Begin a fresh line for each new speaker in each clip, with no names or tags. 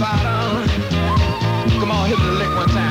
bottom. Come on, hit the lick one time.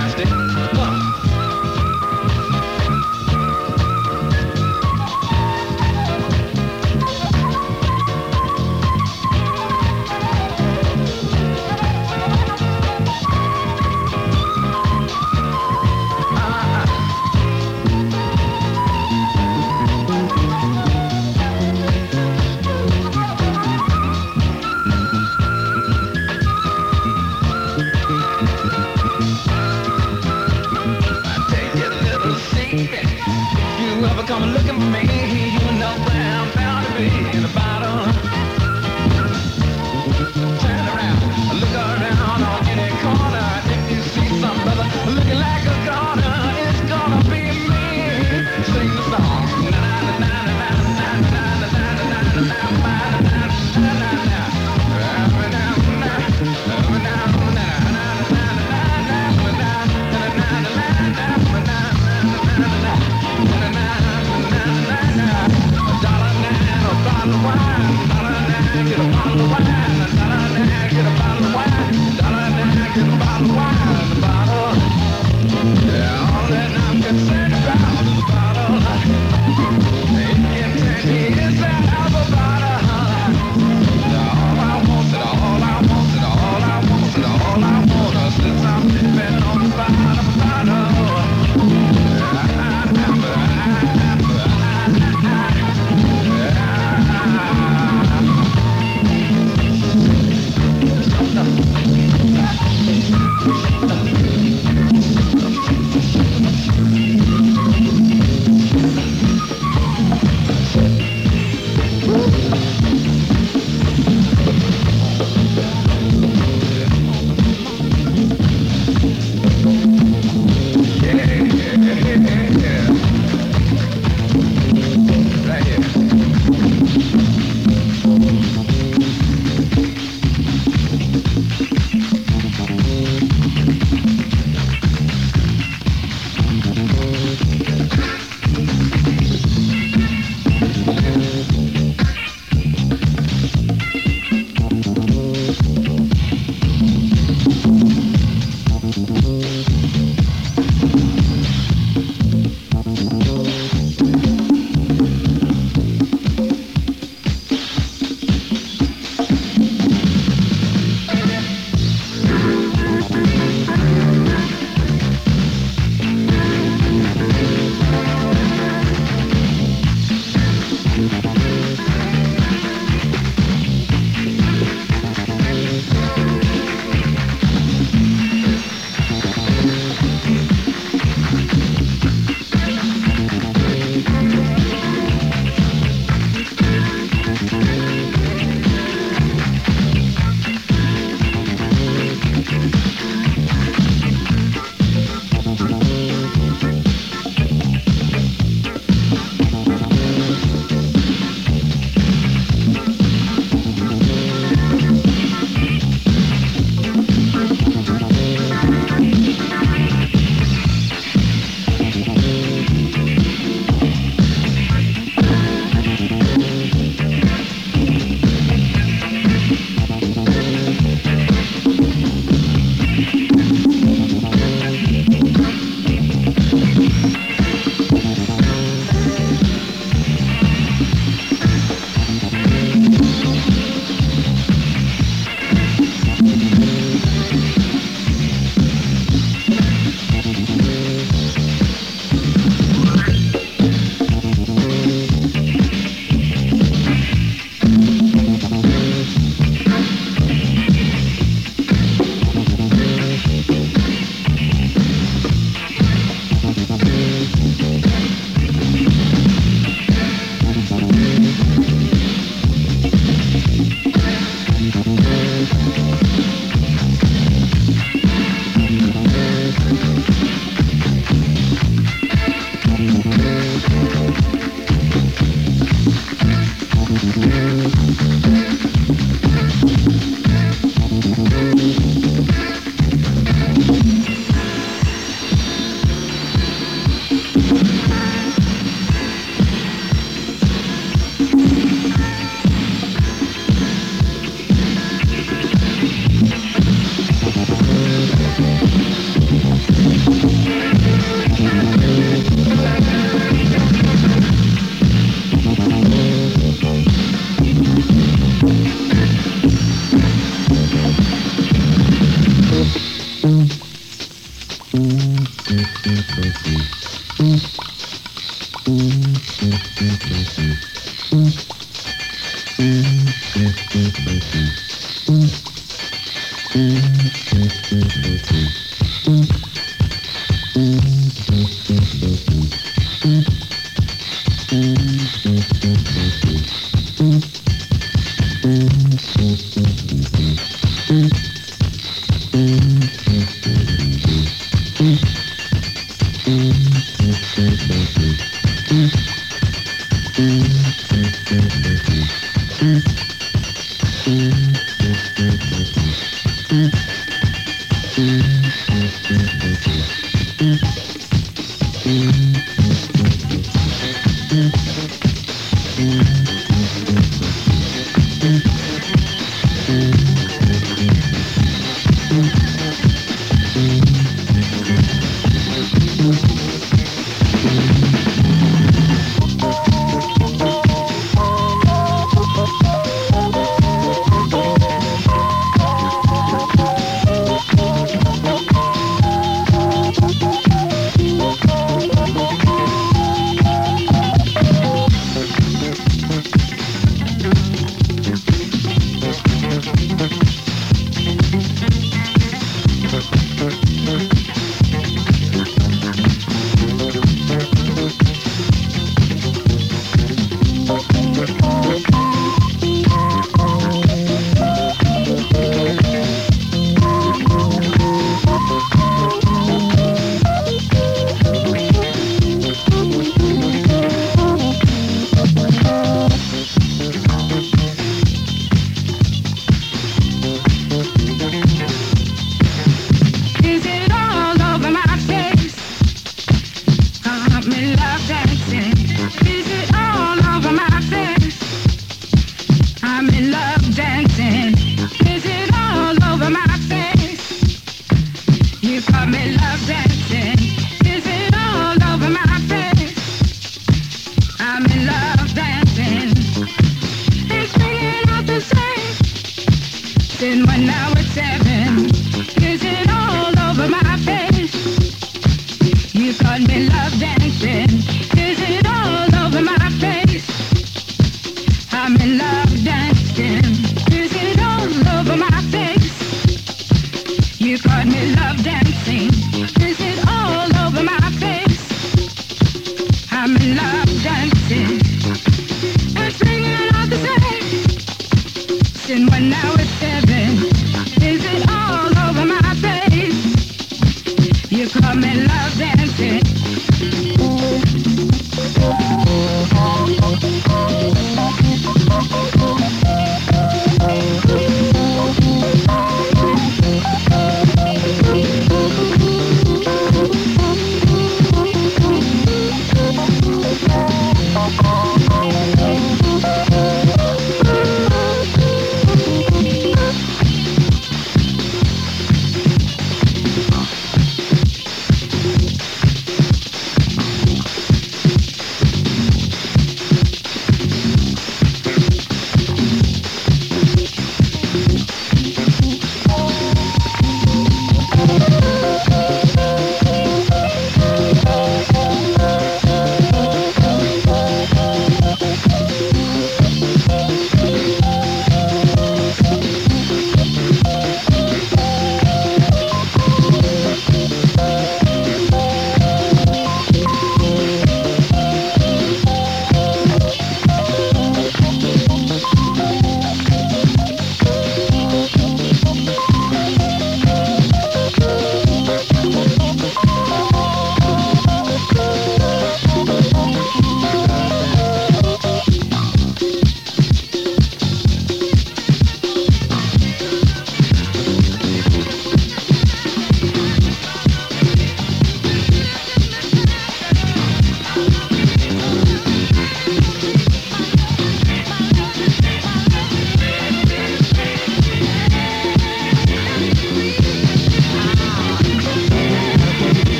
Why?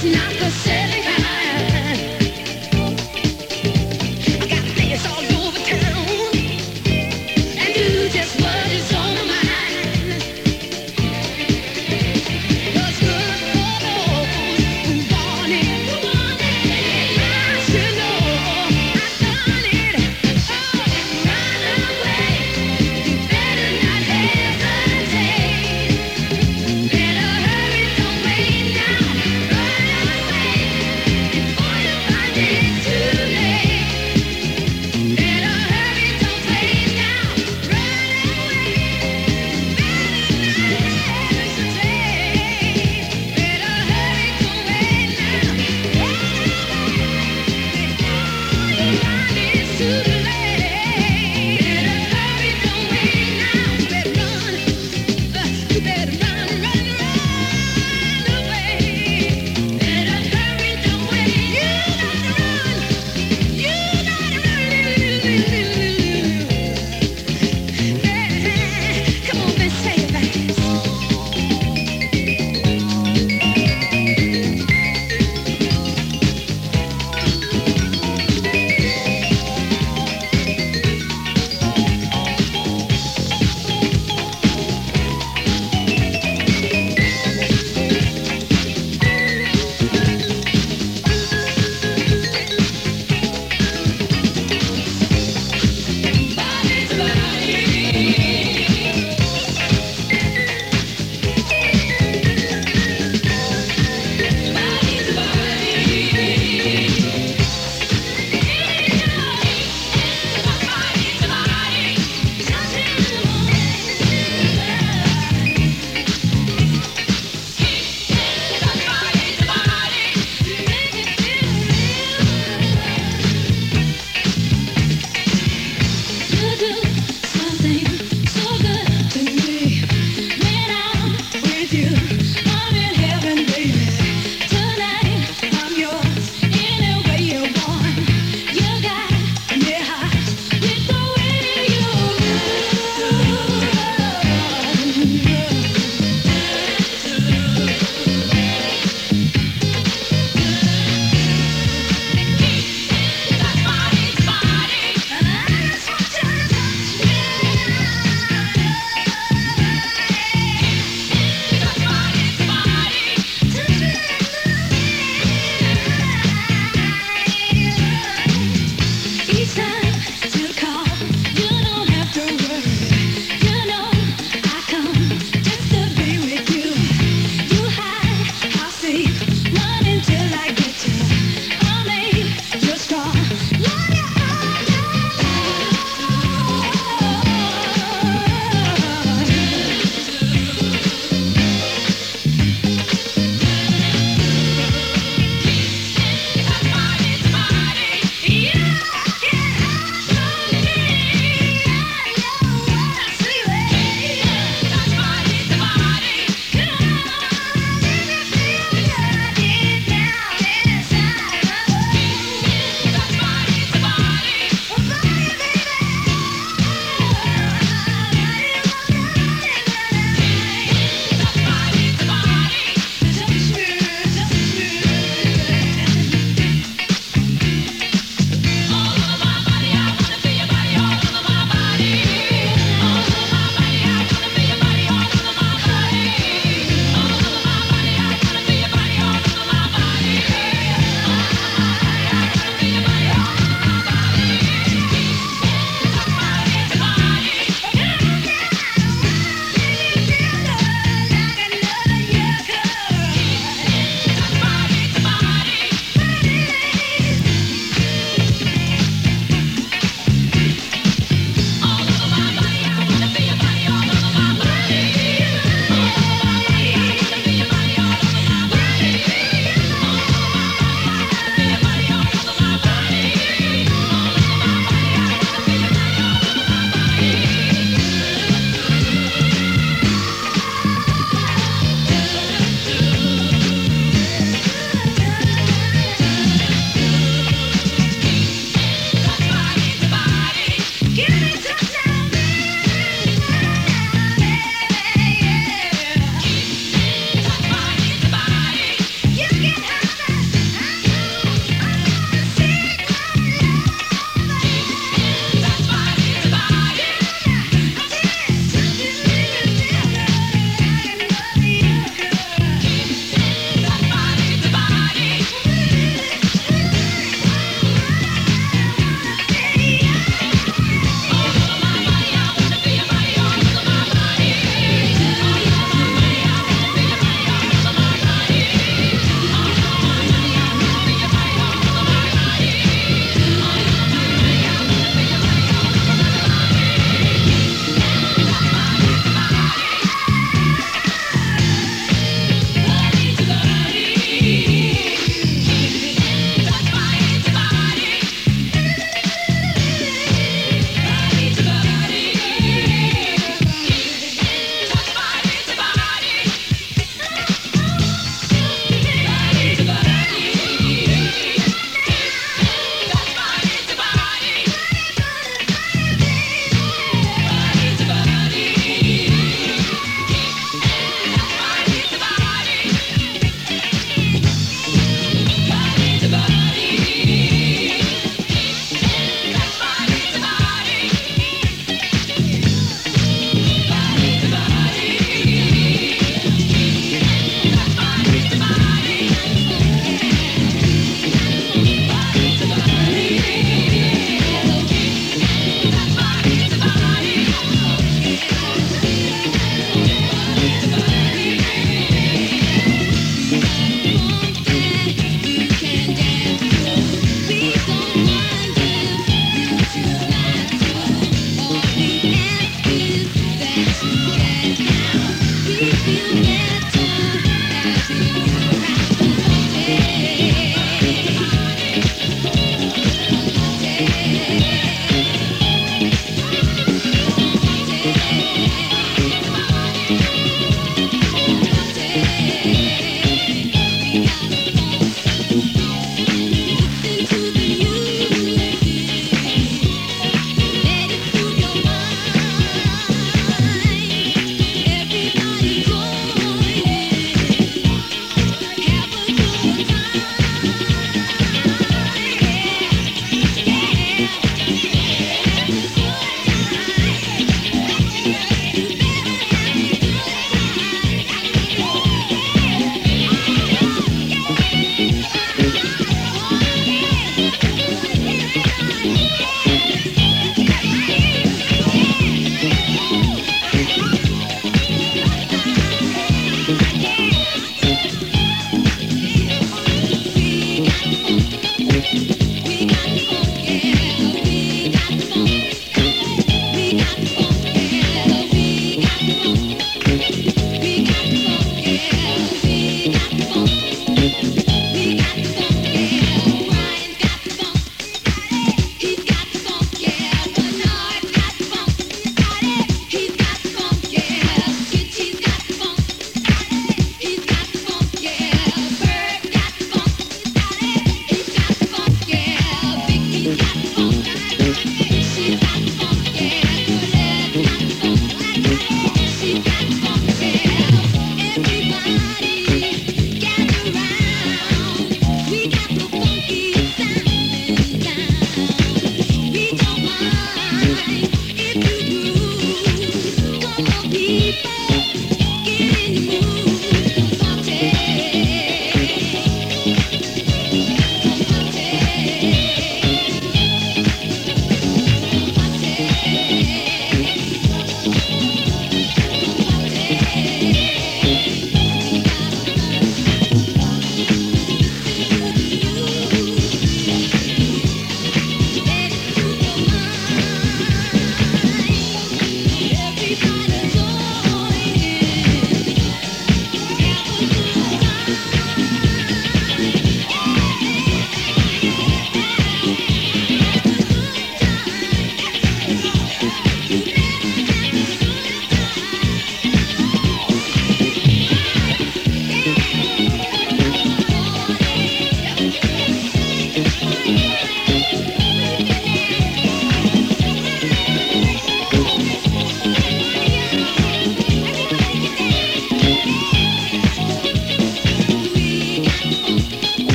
It's not